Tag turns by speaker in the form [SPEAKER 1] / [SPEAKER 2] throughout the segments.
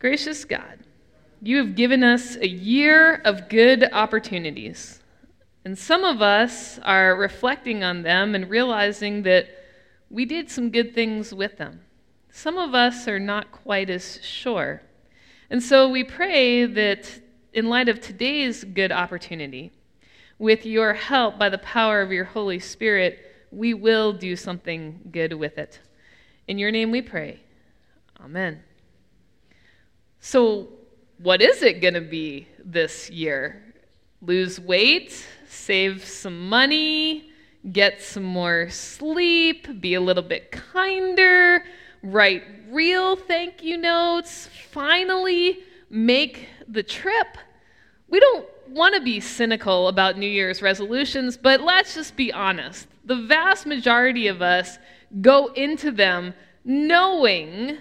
[SPEAKER 1] Gracious God, you have given us a year of good opportunities. And some of us are reflecting on them and realizing that we did some good things with them. Some of us are not quite as sure. And so we pray that in light of today's good opportunity, with your help by the power of your Holy Spirit, we will do something good with it. In your name we pray. Amen. So, what is it going to be this year? Lose weight, save some money, get some more sleep, be a little bit kinder, write real thank you notes, finally make the trip. We don't want to be cynical about New Year's resolutions, but let's just be honest. The vast majority of us go into them knowing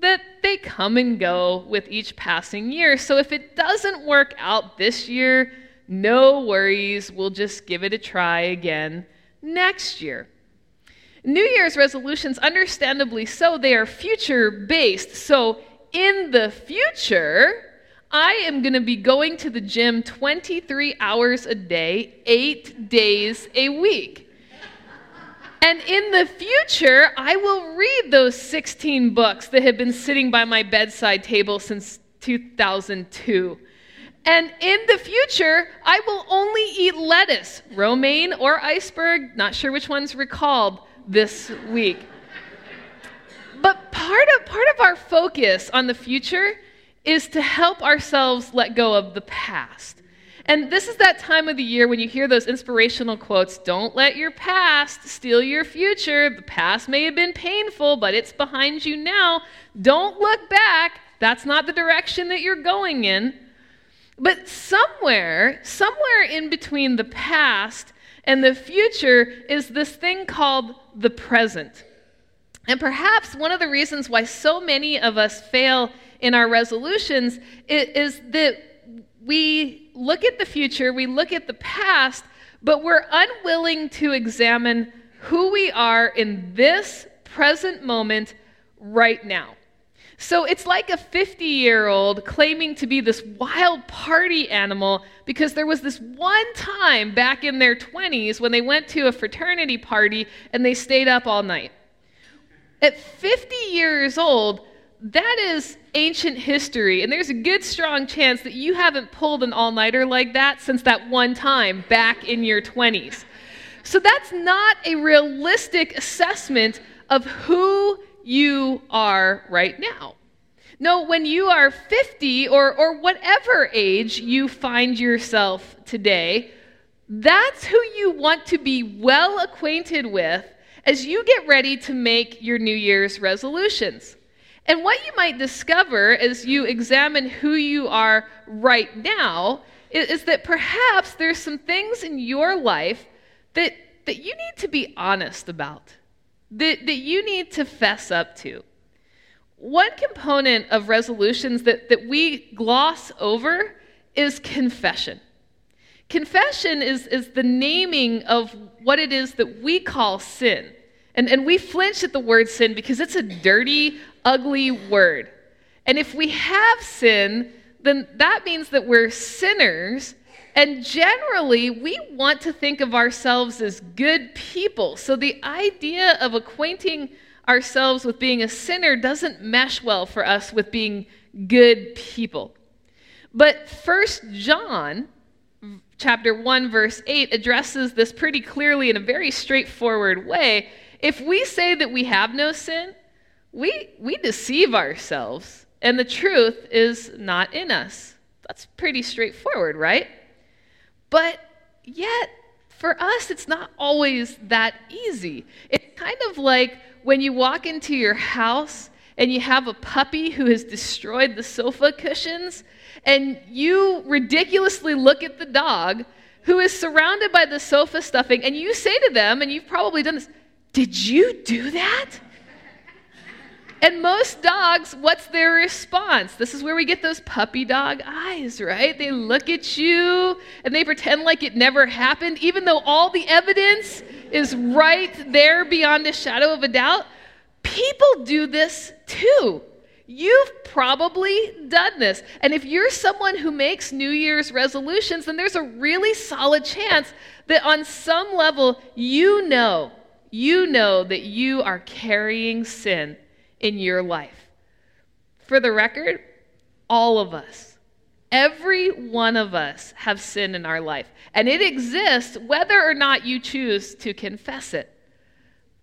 [SPEAKER 1] that they come and go with each passing year. So if it doesn't work out this year, no worries, we'll just give it a try again next year. New Year's resolutions, understandably so, they are future based. So in the future, I am going to be going to the gym 23 hours a day, eight days a week. And in the future, I will read those 16 books that have been sitting by my bedside table since 2002. And in the future, I will only eat lettuce, romaine or iceberg, not sure which one's recalled this week. But part of, part of our focus on the future is to help ourselves let go of the past. And this is that time of the year when you hear those inspirational quotes don't let your past steal your future. The past may have been painful, but it's behind you now. Don't look back. That's not the direction that you're going in. But somewhere, somewhere in between the past and the future is this thing called the present. And perhaps one of the reasons why so many of us fail in our resolutions is, that we look at the future, we look at the past, but we're unwilling to examine who we are in this present moment right now. So it's like a 50 year old claiming to be this wild party animal because there was this one time back in their 20s when they went to a fraternity party and they stayed up all night. At 50 years old, that is ancient history, and there's a good strong chance that you haven't pulled an all nighter like that since that one time back in your 20s. So that's not a realistic assessment of who you are right now. No, when you are 50 or, or whatever age you find yourself today, that's who you want to be well acquainted with as you get ready to make your New Year's resolutions. And what you might discover as you examine who you are right now is, is, that perhaps there's some things in your life that, that you need to be honest about, that, that you need to fess up to. One component of resolutions that, that we gloss over is confession. Confession is, is the naming of what it is that we call sin. And, and we flinch at the word sin because it's a dirty, ugly word. And if we have sin, then that means that we're sinners. And generally, we want to think of ourselves as good people. So the idea of acquainting ourselves with being a sinner doesn't mesh well for us with being good people. But First John chapter 1 verse 8 addresses this pretty clearly in a very straightforward way. If we say that we have no sin, we, we deceive ourselves, and the truth is not in us. That's pretty straightforward, right? But yet, for us, it's not always that easy. It's kind of like when you walk into your house and you have a puppy who has destroyed the sofa cushions, and you ridiculously look at the dog who is surrounded by the sofa stuffing, and you say to them, and you've probably done this, Did you do that? And most dogs, what's their response? This is where we get those puppy dog eyes, right? They look at you and they pretend like it never happened, even though all the evidence is right there beyond a shadow of a doubt. People do this too. You've probably done this. And if you're someone who makes New Year's resolutions, then there's a really solid chance that on some level you know, you know that you are carrying sin in your life. For the record, all of us, every one of us have sin in our life. And it exists whether or not you choose to confess it.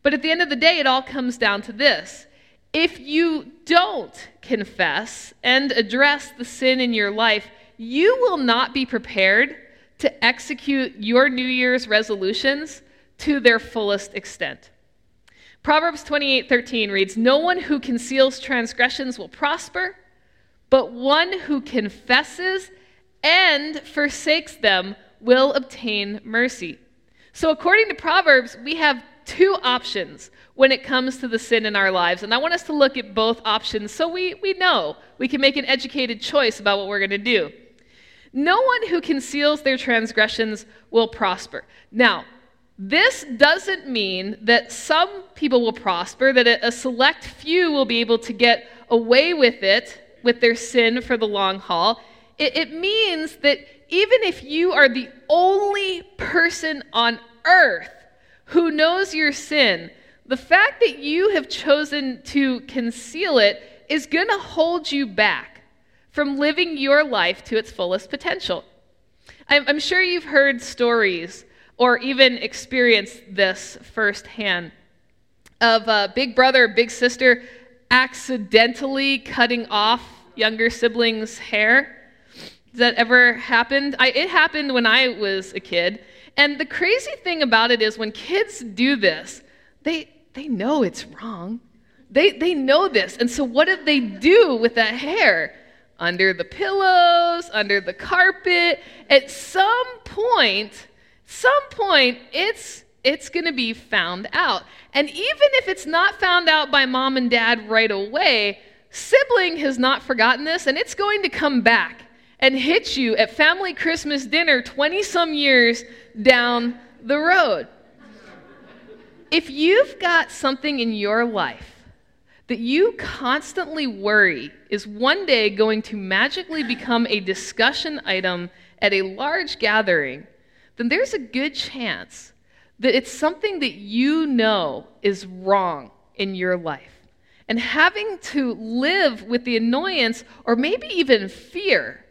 [SPEAKER 1] But at the end of the day, it all comes down to this. If you don't confess and address the sin in your life, you will not be prepared to execute your New Year's resolutions to their fullest extent. Proverbs 28:13 reads, "No one who conceals transgressions will prosper, but one who confesses and forsakes them will obtain mercy." So according to Proverbs, we have two options when it comes to the sin in our lives. And I want us to look at both options so we, we know we can make an educated choice about what we're going to do. No one who conceals their transgressions will prosper. Now, this doesn't mean that some people will prosper, that a, select few will be able to get away with it, with their sin for the long haul. It, it means that even if you are the only person on earth who knows your sin, the fact that you have chosen to conceal it is going to hold you back from living your life to its fullest potential. I'm, I'm sure you've heard stories or even experienced this firsthand of a big brother big sister accidentally cutting off younger siblings' hair. Has that ever happened? I, it happened when I was a kid. And the crazy thing about it is when kids do this, they, they know it's wrong. They, they know this. And so what do they do with that hair? Under the pillows, under the carpet. At some point, some point, it's it's going to be found out. And even if it's not found out by mom and dad right away, sibling has not forgotten this and it's going to come back and hit you at family Christmas dinner 20 some years down the road. If you've got something in your life that you constantly worry is one day going to magically become a discussion item at a large gathering, then there's a good chance that it's something that you know is wrong in your life. And having to live with the annoyance or maybe even fear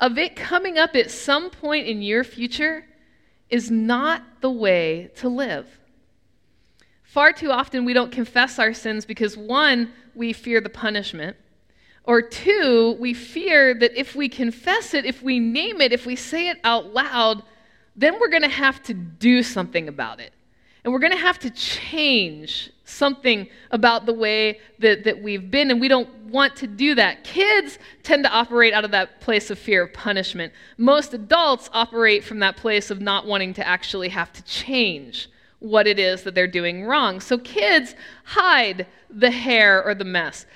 [SPEAKER 1] of it coming up at some point in your future is not the way to live. Far too often, we don't confess our sins because one, we fear the punishment, or two, we fear that if we confess it, if we name it, if we say it out loud, then we're going to have to do something about it. And we're going to have to change something about the way that, that we've been, and we don't want to do that. Kids tend to operate out of that place of fear of punishment. Most adults operate from that place of not wanting to actually have to change what it is that they're doing wrong. So kids hide the hair or the mess.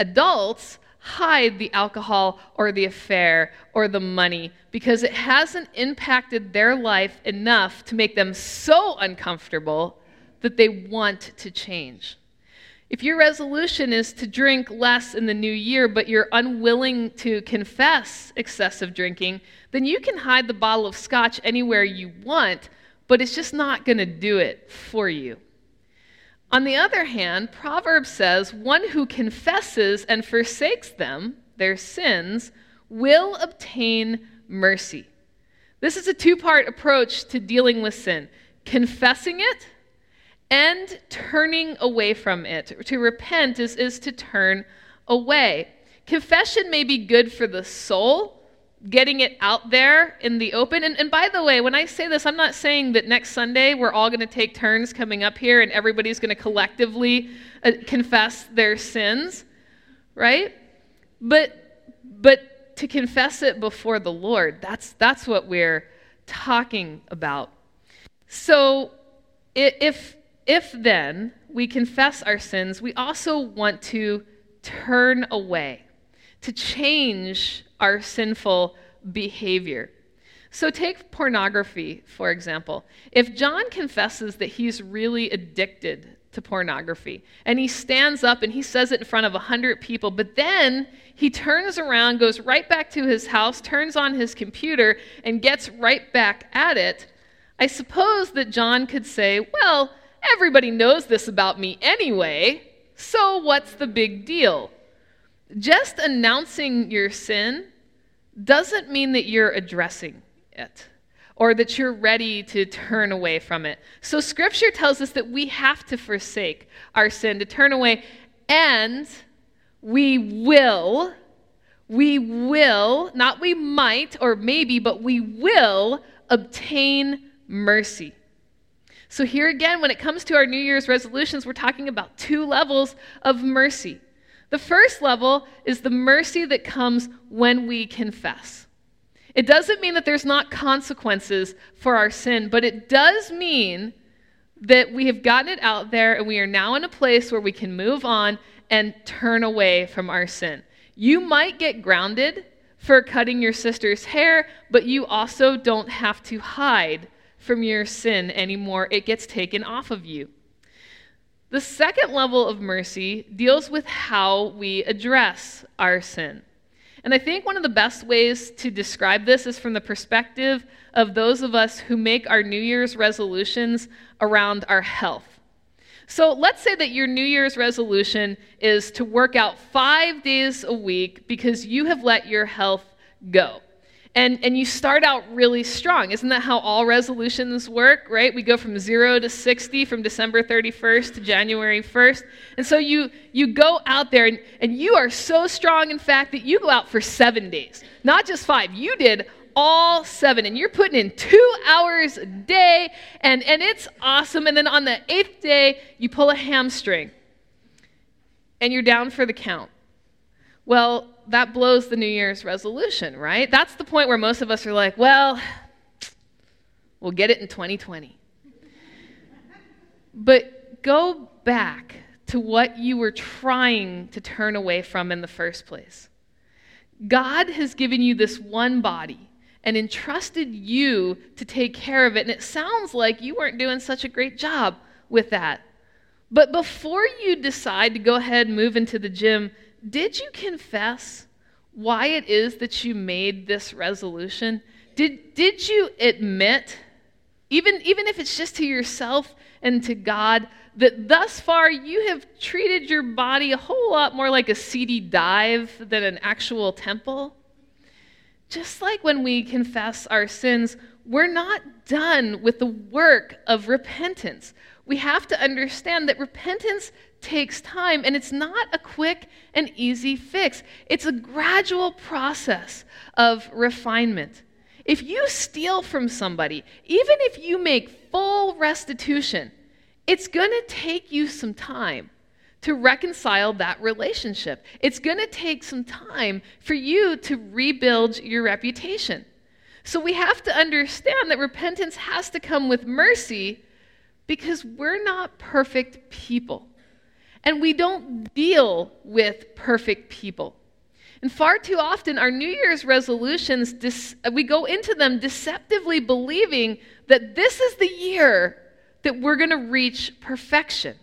[SPEAKER 1] Adults hide the alcohol or the affair or the money because it hasn't impacted their life enough to make them so uncomfortable that they want to change. If your resolution is to drink less in the new year, but you're unwilling to confess excessive drinking, then you can hide the bottle of scotch anywhere you want, but it's just not going to do it for you. On the other hand, Proverbs says, one who confesses and forsakes them, their sins, will obtain mercy. This is a two part approach to dealing with sin confessing it and turning away from it. To repent is, is to turn away. Confession may be good for the soul, getting it out there in the open. And, and by the way, when I say this, I'm not saying that next Sunday we're all going to take turns coming up here and everybody's going to collectively uh, confess their sins, right? But, but to confess it before the Lord, that's, that's what we're talking about. So if if then we confess our sins, we also want to turn away, to change our sinful behavior. So, take pornography, for example. If John confesses that he's really addicted to pornography. And he stands up and he says it in front of a hundred people, but then he turns around, goes right back to his house, turns on his computer, and gets right back at it. I suppose that John could say, Well, everybody knows this about me anyway, so what's the big deal? Just announcing your sin doesn't mean that you're addressing it or that you're ready to turn away from it. So, scripture tells us that we have to forsake our sin, to turn away, and we will, we will, not we might or maybe, but we will obtain mercy. So, here again, when it comes to our New Year's resolutions, we're talking about two levels of mercy. The first level is the mercy that comes when we confess. It doesn't mean that there's not consequences for our sin, but it does mean that we have gotten it out there and we are now in a place where we can move on and turn away from our sin. You might get grounded for cutting your sister's hair, but you also don't have to hide from your sin anymore. It gets taken off of you. The second level of mercy deals with how we address our sin. And I think one of the best ways to describe this is from the perspective of those of us who make our New Year's resolutions around our health. So let's say that your New Year's resolution is to work out five days a week because you have let your health go and, and you start out really strong. Isn't that how all resolutions work, right? We go from zero to 60 from December 31st to January 1st. And so you, you go out there and, and you are so strong, in fact, that you go out for seven days, not just five. You did all seven, and you're putting in two hours a day, and, and it's awesome. And then on the eighth day, you pull a hamstring, and you're down for the count. Well, that blows the New Year's resolution, right? That's the point where most of us are like, well, we'll get it in 2020. but go back to what you were trying to turn away from in the first place. God has given you this one body and entrusted you to take care of it. And it sounds like you weren't doing such a great job with that. But before you decide to go ahead and move into the gym, did you confess why it is that you made this resolution? Did, did you admit, even, even if it's just to yourself and to God, that thus far you have treated your body a whole lot more like a seedy dive than an actual temple? Just like when we confess our sins, we're not done with the work of repentance. We have to understand that repentance takes time and it's not a quick and easy fix. It's a gradual process of refinement. If you steal from somebody, even if you make full restitution, it's going to take you some time to reconcile that relationship. It's going to take some time for you to rebuild your reputation. So we have to understand that repentance has to come with mercy because we're not perfect people. And we don't deal with perfect people. And far too often, our New Year's resolutions, we go into them deceptively believing that this is the year that we're going to reach perfection.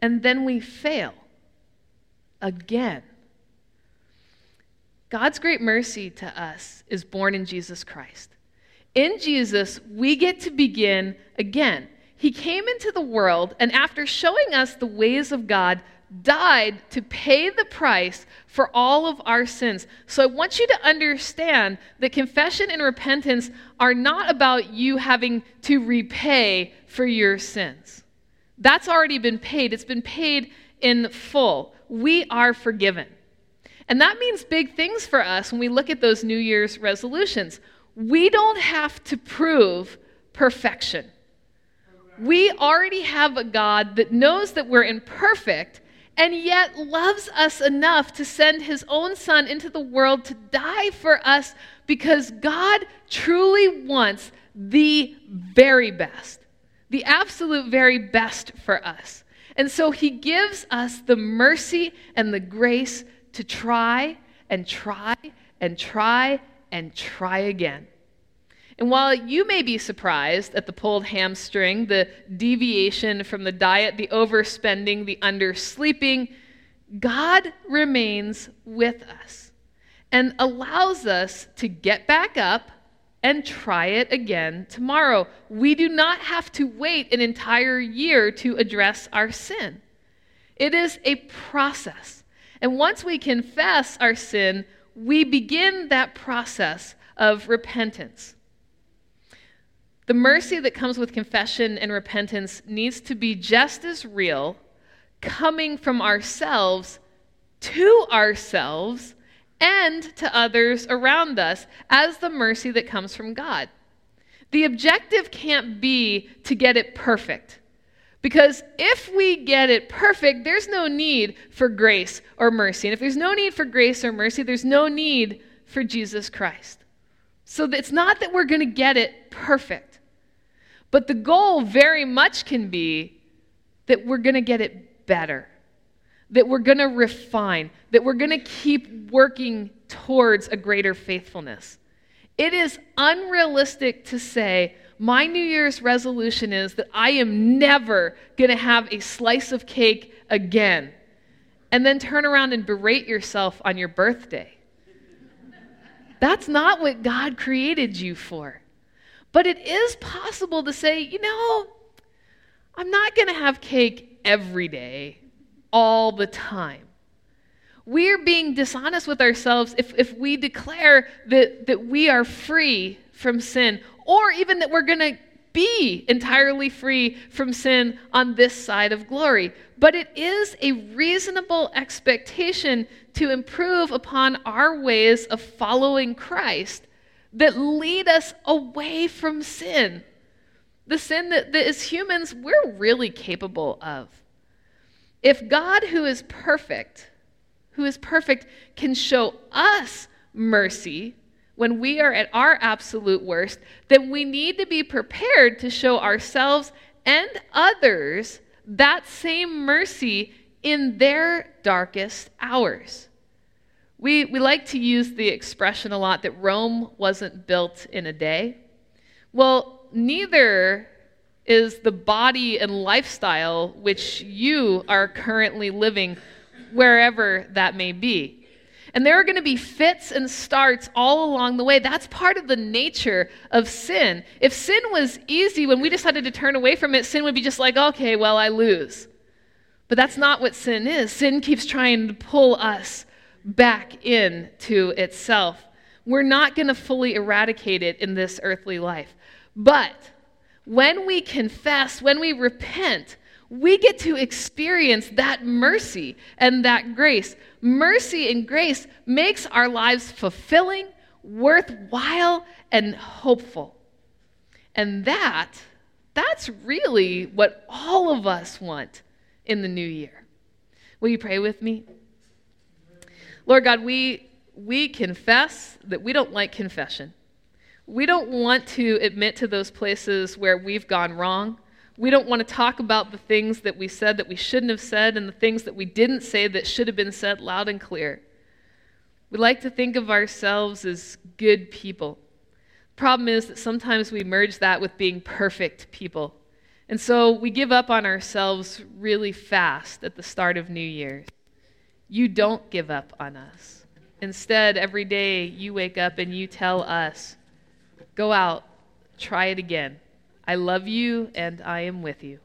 [SPEAKER 1] And then we fail again. God's great mercy to us is born in Jesus Christ. In Jesus, we get to begin again. He came into the world and, after showing us the ways of God, died to pay the price for all of our sins. So I want you to understand that confession and repentance are not about you having to repay for your sins. That's already been paid, it's been paid in full. We are forgiven. And that means big things for us when we look at those New Year's resolutions. We don't have to prove perfection. We already have a God that knows that we're imperfect and yet loves us enough to send his own son into the world to die for us because God truly wants the very best, the absolute very best for us. And so he gives us the mercy and the grace to try and try and try and try again. And while you may be surprised at the pulled hamstring, the deviation from the diet, the overspending, the undersleeping, God remains with us and allows us to get back up and try it again tomorrow. We do not have to wait an entire year to address our sin. It is a process. And once we confess our sin, we begin that process of repentance. The mercy that comes with confession and repentance needs to be just as real, coming from ourselves to ourselves and to others around us as the mercy that comes from God. The objective can't be to get it perfect. Because if we get it perfect, there's no need for grace or mercy. And if there's no need for grace or mercy, there's no need for Jesus Christ. So it's not that we're going to get it perfect, but the goal very much can be that we're going to get it better that we're going to refine, that we're going to keep working towards a greater faithfulness. It is unrealistic to say, my New Year's resolution is that I am never going to have a slice of cake again, and then turn around and berate yourself on your birthday. That's not what God created you for. But it is possible to say, you know, I'm not going to have cake every day all the time. We're being dishonest with ourselves if, if we declare that, that we are free from sin, or even that we're going to be entirely free from sin on this side of glory. But it is a reasonable expectation to improve upon our ways of following Christ that lead us away from sin. The sin that, that as humans we're really capable of. If God, who is perfect, who is perfect, can show us mercy when we are at our absolute worst, then we need to be prepared to show ourselves and others that same mercy in their darkest hours. We, we like to use the expression a lot that Rome wasn't built in a day. Well, neither is the body and lifestyle which you are currently living, wherever that may be. And there are going to be fits and starts all along the way. That's part of the nature of sin. If sin was easy, when we decided to turn away from it, sin would be just like, okay, well, I lose. But that's not what sin is. Sin keeps trying to pull us back into itself. We're not going to fully eradicate it in this earthly life. But when we confess, when we repent, we get to experience that mercy and that grace. Mercy and grace makes our lives fulfilling, worthwhile, and hopeful. And that, that's really what all of us want in the new year. Will you pray with me? Lord God, we, we confess that we don't like confession. We don't want to admit to those places where we've gone wrong. We don't want to talk about the things that we said that we shouldn't have said and the things that we didn't say that should have been said loud and clear. We like to think of ourselves as good people. The problem is that sometimes we merge that with being perfect people. And so we give up on ourselves really fast at the start of New Year's. You don't give up on us. Instead, every day you wake up and you tell us, Go out, try it again. I love you and I am with you.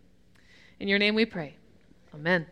[SPEAKER 1] In your name we pray. Amen.